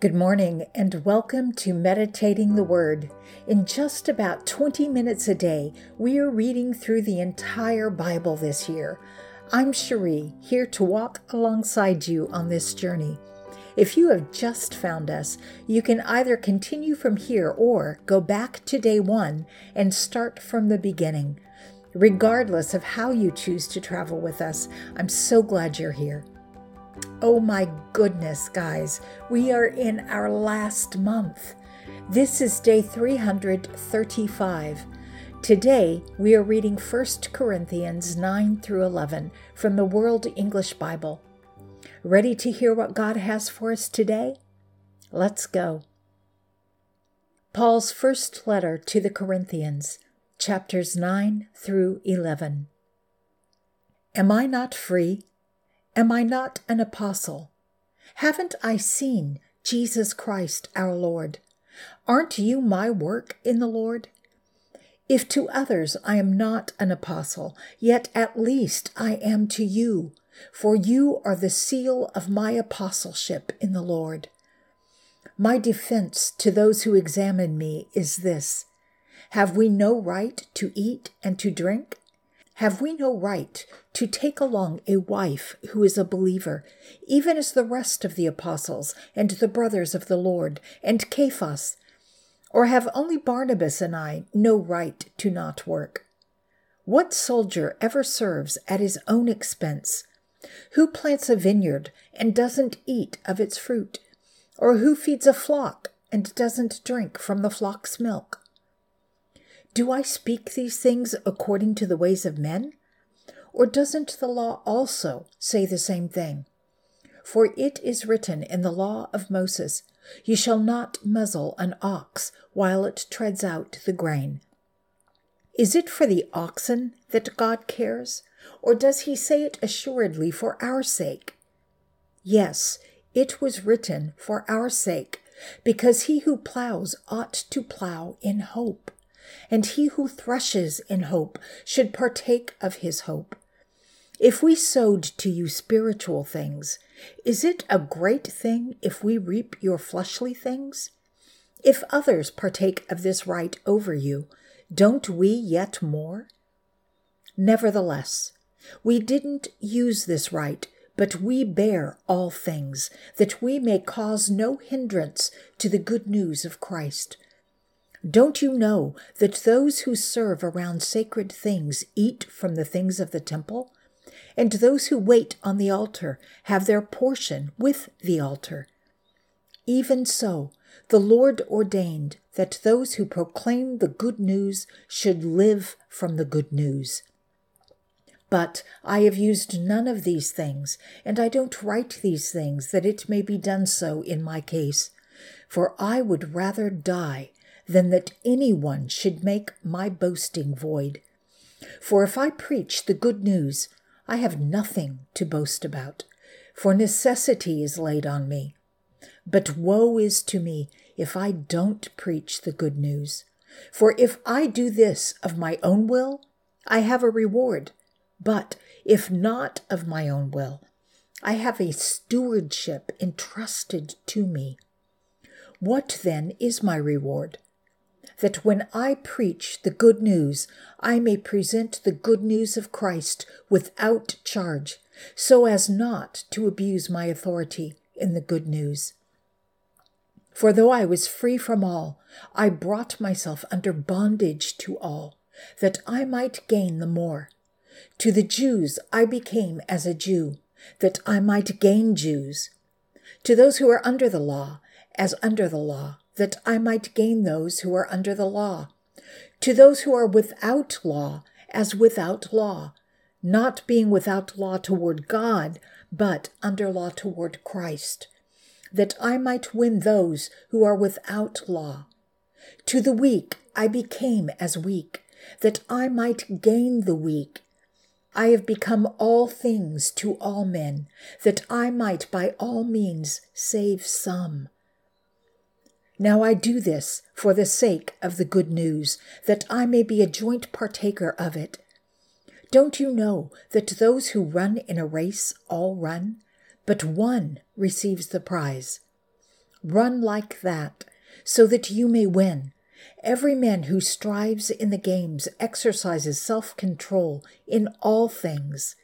Good morning and welcome to Meditating the Word. In just about 20 minutes a day, we are reading through the entire Bible this year. I'm Cherie, here to walk alongside you on this journey. If you have just found us, you can either continue from here or go back to day one and start from the beginning. Regardless of how you choose to travel with us, I'm so glad you're here. Oh my goodness, guys, we are in our last month. This is day 335. Today, we are reading 1 Corinthians 9 through 11 from the World English Bible. Ready to hear what God has for us today? Let's go. Paul's first letter to the Corinthians, chapters 9 through 11. Am I not free? Am I not an apostle? Haven't I seen Jesus Christ our Lord? Aren't you my work in the Lord? If to others I am not an apostle, yet at least I am to you, for you are the seal of my apostleship in the Lord. My defense to those who examine me is this Have we no right to eat and to drink? Have we no right to take along a wife who is a believer, even as the rest of the apostles and the brothers of the Lord and Cephas? Or have only Barnabas and I no right to not work? What soldier ever serves at his own expense? Who plants a vineyard and doesn't eat of its fruit? Or who feeds a flock and doesn't drink from the flock's milk? Do I speak these things according to the ways of men? Or doesn't the law also say the same thing? For it is written in the law of Moses, You shall not muzzle an ox while it treads out the grain. Is it for the oxen that God cares, or does he say it assuredly for our sake? Yes, it was written for our sake, because he who plows ought to plow in hope and he who threshes in hope should partake of his hope. If we sowed to you spiritual things, is it a great thing if we reap your fleshly things? If others partake of this right over you, don't we yet more? Nevertheless, we didn't use this right, but we bear all things, that we may cause no hindrance to the good news of Christ. Don't you know that those who serve around sacred things eat from the things of the temple? And those who wait on the altar have their portion with the altar. Even so, the Lord ordained that those who proclaim the good news should live from the good news. But I have used none of these things, and I don't write these things that it may be done so in my case. For I would rather die than that anyone should make my boasting void. For if I preach the good news, I have nothing to boast about, for necessity is laid on me. But woe is to me if I don't preach the good news. For if I do this of my own will, I have a reward. But if not of my own will, I have a stewardship entrusted to me. What then is my reward? That when I preach the good news, I may present the good news of Christ without charge, so as not to abuse my authority in the good news. For though I was free from all, I brought myself under bondage to all, that I might gain the more. To the Jews I became as a Jew, that I might gain Jews. To those who are under the law, as under the law, that I might gain those who are under the law. To those who are without law, as without law, not being without law toward God, but under law toward Christ, that I might win those who are without law. To the weak I became as weak, that I might gain the weak. I have become all things to all men, that I might by all means save some. Now I do this for the sake of the good news, that I may be a joint partaker of it. Don't you know that those who run in a race all run, but one receives the prize? Run like that, so that you may win. Every man who strives in the games exercises self control in all things.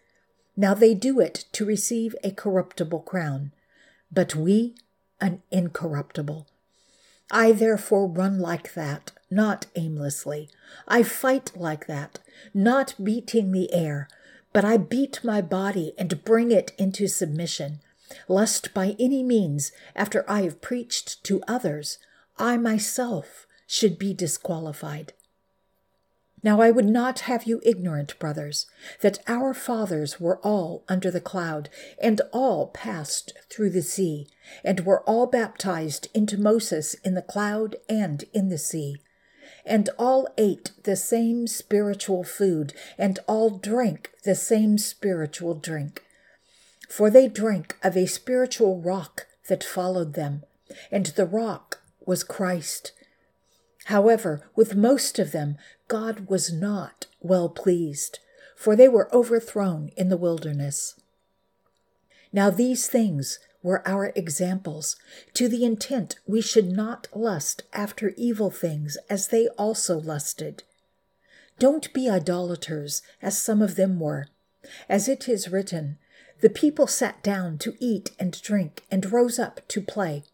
Now they do it to receive a corruptible crown, but we an incorruptible. I therefore run like that, not aimlessly. I fight like that, not beating the air, but I beat my body and bring it into submission, lest by any means, after I have preached to others, I myself should be disqualified. Now I would not have you ignorant, brothers, that our fathers were all under the cloud, and all passed through the sea, and were all baptized into Moses in the cloud and in the sea. And all ate the same spiritual food, and all drank the same spiritual drink. For they drank of a spiritual rock that followed them, and the rock was Christ. However, with most of them, God was not well pleased, for they were overthrown in the wilderness. Now these things were our examples, to the intent we should not lust after evil things as they also lusted. Don't be idolaters, as some of them were. As it is written, the people sat down to eat and drink and rose up to play.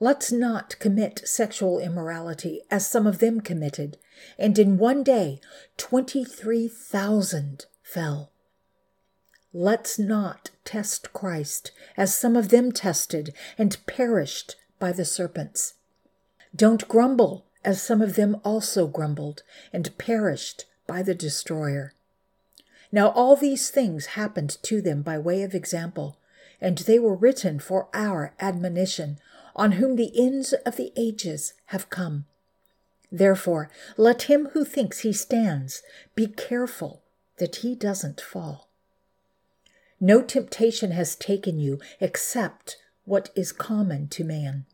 Let's not commit sexual immorality as some of them committed, and in one day 23,000 fell. Let's not test Christ as some of them tested and perished by the serpents. Don't grumble as some of them also grumbled and perished by the destroyer. Now all these things happened to them by way of example, and they were written for our admonition on whom the ends of the ages have come. Therefore, let him who thinks he stands be careful that he doesn't fall. No temptation has taken you except what is common to man.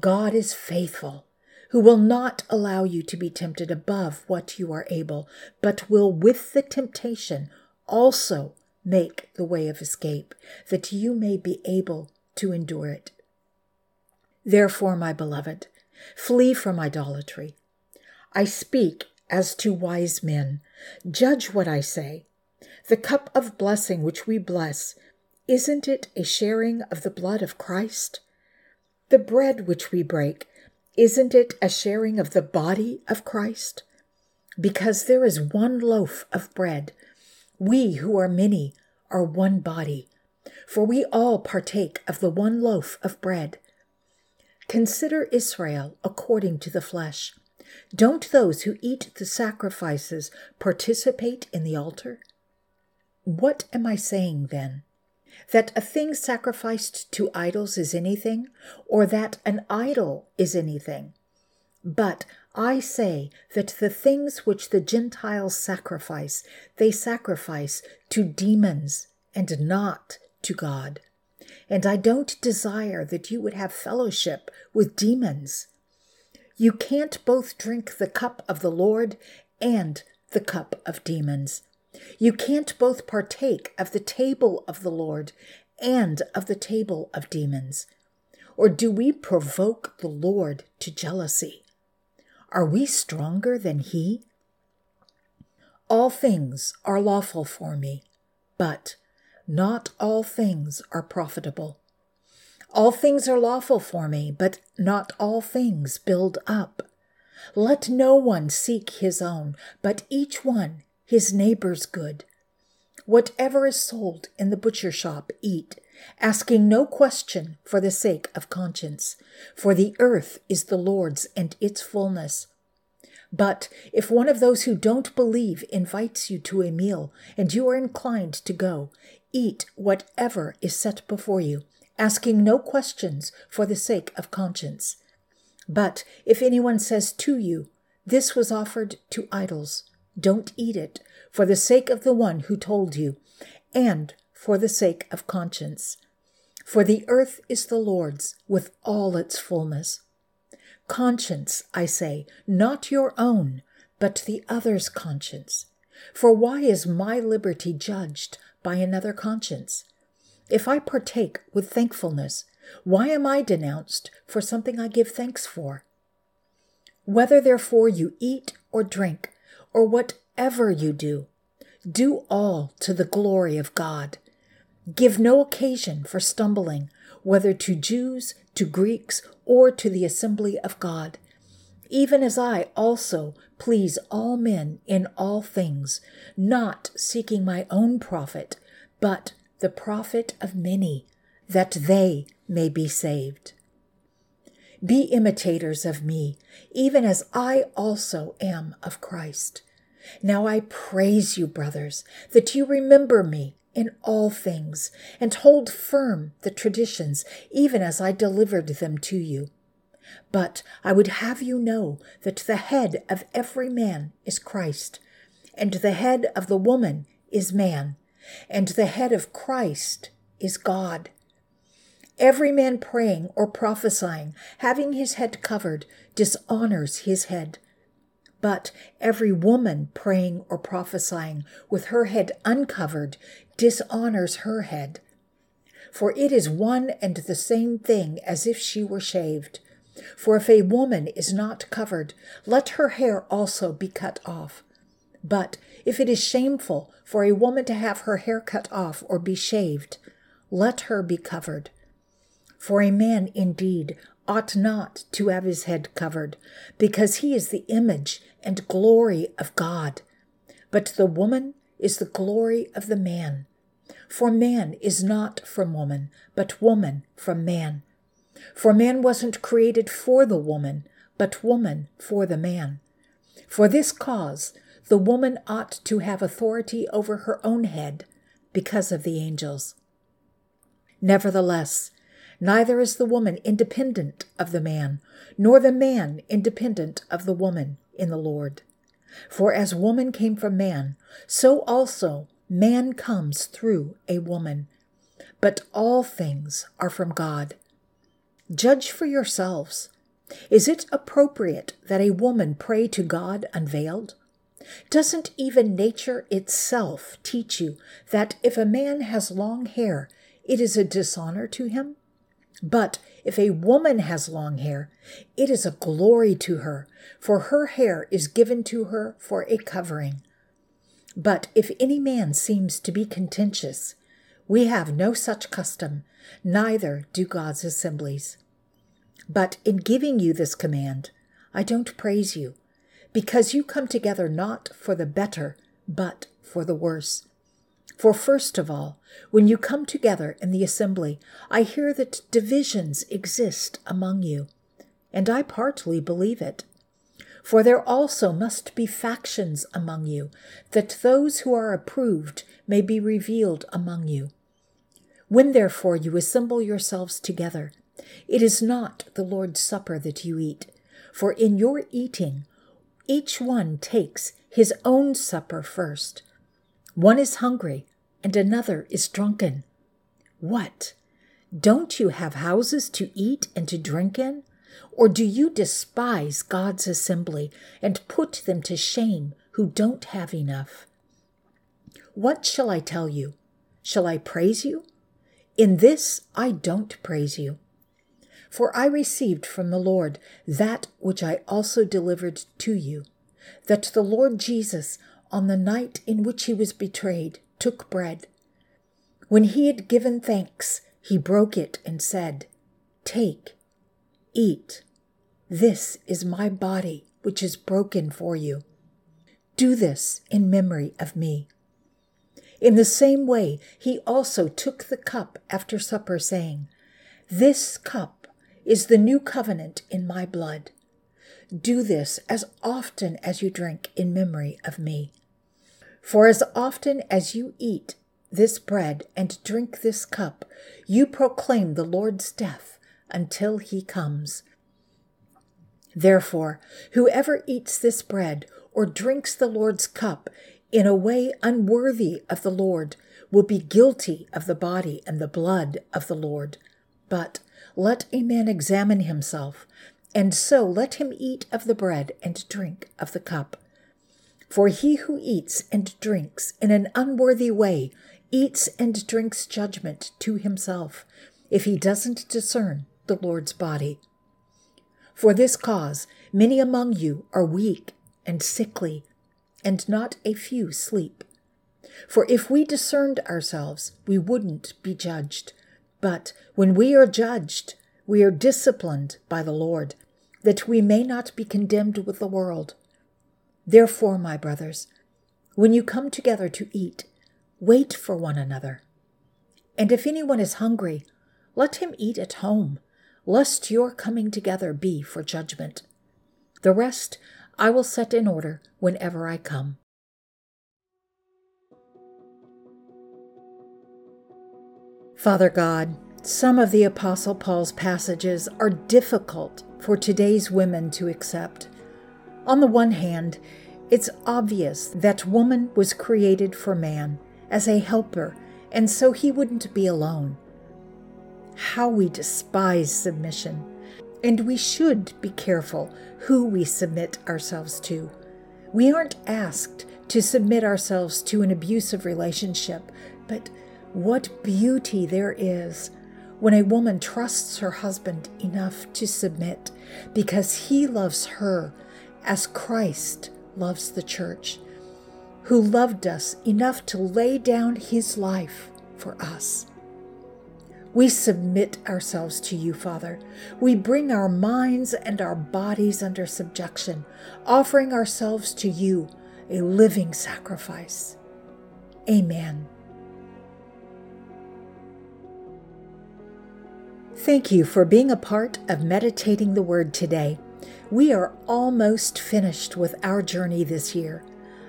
God is faithful, who will not allow you to be tempted above what you are able, but will with the temptation also make the way of escape, that you may be able to endure it. Therefore, my beloved, flee from idolatry. I speak as to wise men. Judge what I say. The cup of blessing which we bless, isn't it a sharing of the blood of Christ? The bread which we break, isn't it a sharing of the body of Christ? Because there is one loaf of bread, we who are many are one body, for we all partake of the one loaf of bread. Consider Israel according to the flesh. Don't those who eat the sacrifices participate in the altar? What am I saying then? That a thing sacrificed to idols is anything, or that an idol is anything? But I say that the things which the Gentiles sacrifice, they sacrifice to demons and not to God and I don't desire that you would have fellowship with demons. You can't both drink the cup of the Lord and the cup of demons. You can't both partake of the table of the Lord and of the table of demons. Or do we provoke the Lord to jealousy? Are we stronger than He? All things are lawful for me, but not all things are profitable. All things are lawful for me, but not all things build up. Let no one seek his own, but each one his neighbor's good. Whatever is sold in the butcher shop, eat, asking no question for the sake of conscience, for the earth is the Lord's and its fullness. But if one of those who don't believe invites you to a meal, and you are inclined to go, Eat whatever is set before you, asking no questions for the sake of conscience. But if anyone says to you, This was offered to idols, don't eat it for the sake of the one who told you, and for the sake of conscience. For the earth is the Lord's with all its fullness. Conscience, I say, not your own, but the other's conscience. For why is my liberty judged by another conscience. If I partake with thankfulness, Why am I denounced for something I give thanks for? Whether therefore you eat or drink, or whatever you do, do all to the glory of God. Give no occasion for stumbling, whether to Jews, to Greeks, or to the assembly of God, even as I also please all men in all things, not seeking my own profit, but the profit of many, that they may be saved. Be imitators of me, even as I also am of Christ. Now I praise you, brothers, that you remember me in all things, and hold firm the traditions, even as I delivered them to you. But I would have you know that the head of every man is Christ, and the head of the woman is man, and the head of Christ is God. Every man praying or prophesying, having his head covered, dishonors his head. But every woman praying or prophesying with her head uncovered dishonors her head. For it is one and the same thing as if she were shaved. For if a woman is not covered, let her hair also be cut off. But if it is shameful for a woman to have her hair cut off or be shaved, let her be covered. For a man indeed ought not to have his head covered, because he is the image and glory of God. But the woman is the glory of the man. For man is not from woman, but woman from man. For man wasn't created for the woman, but woman for the man. For this cause, the woman ought to have authority over her own head because of the angels. Nevertheless, neither is the woman independent of the man, nor the man independent of the woman in the Lord. For as woman came from man, so also man comes through a woman. But all things are from God. Judge for yourselves. Is it appropriate that a woman pray to God unveiled? Doesn't even nature itself teach you that if a man has long hair, it is a dishonor to him? But if a woman has long hair, it is a glory to her, for her hair is given to her for a covering. But if any man seems to be contentious, we have no such custom, neither do God's assemblies. But in giving you this command, I don't praise you, because you come together not for the better, but for the worse. For first of all, when you come together in the assembly, I hear that divisions exist among you, and I partly believe it. For there also must be factions among you, that those who are approved may be revealed among you. When therefore you assemble yourselves together, it is not the Lord's Supper that you eat, for in your eating each one takes his own supper first. One is hungry, and another is drunken. What? Don't you have houses to eat and to drink in? Or do you despise God's assembly and put them to shame who don't have enough? What shall I tell you? Shall I praise you? In this I don't praise you. For I received from the Lord that which I also delivered to you, that the Lord Jesus, on the night in which he was betrayed, took bread. When he had given thanks, he broke it and said, Take, eat. This is my body, which is broken for you. Do this in memory of me. In the same way, he also took the cup after supper, saying, This cup is the new covenant in my blood. Do this as often as you drink in memory of me. For as often as you eat this bread and drink this cup, you proclaim the Lord's death until he comes. Therefore, whoever eats this bread or drinks the Lord's cup in a way unworthy of the Lord will be guilty of the body and the blood of the Lord. But let a man examine himself, and so let him eat of the bread and drink of the cup. For he who eats and drinks in an unworthy way eats and drinks judgment to himself, if he doesn't discern the Lord's body. For this cause, many among you are weak and sickly, and not a few sleep. For if we discerned ourselves, we wouldn't be judged. But when we are judged, we are disciplined by the Lord, that we may not be condemned with the world. Therefore, my brothers, when you come together to eat, wait for one another. And if anyone is hungry, let him eat at home, lest your coming together be for judgment. The rest I will set in order whenever I come. Father God, some of the Apostle Paul's passages are difficult for today's women to accept. On the one hand, it's obvious that woman was created for man as a helper, and so he wouldn't be alone. How we despise submission, and we should be careful who we submit ourselves to. We aren't asked to submit ourselves to an abusive relationship, but what beauty there is when a woman trusts her husband enough to submit because he loves her as Christ loves the church, who loved us enough to lay down his life for us. We submit ourselves to you, Father. We bring our minds and our bodies under subjection, offering ourselves to you, a living sacrifice. Amen. Thank you for being a part of meditating the Word today. We are almost finished with our journey this year.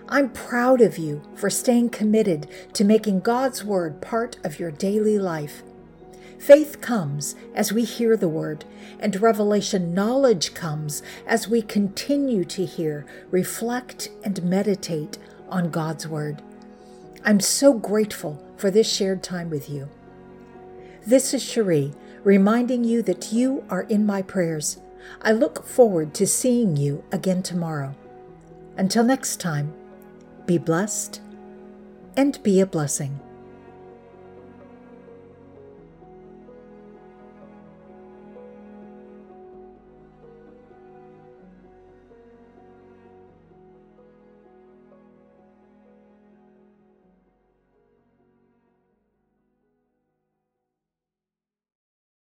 I'm proud of you for staying committed to making God's Word part of your daily life. Faith comes as we hear the Word, and revelation knowledge comes as we continue to hear, reflect, and meditate on God's Word. I'm so grateful for this shared time with you. This is Cherie reminding you that you are in my prayers. I look forward to seeing you again tomorrow. Until next time, be blessed and be a blessing.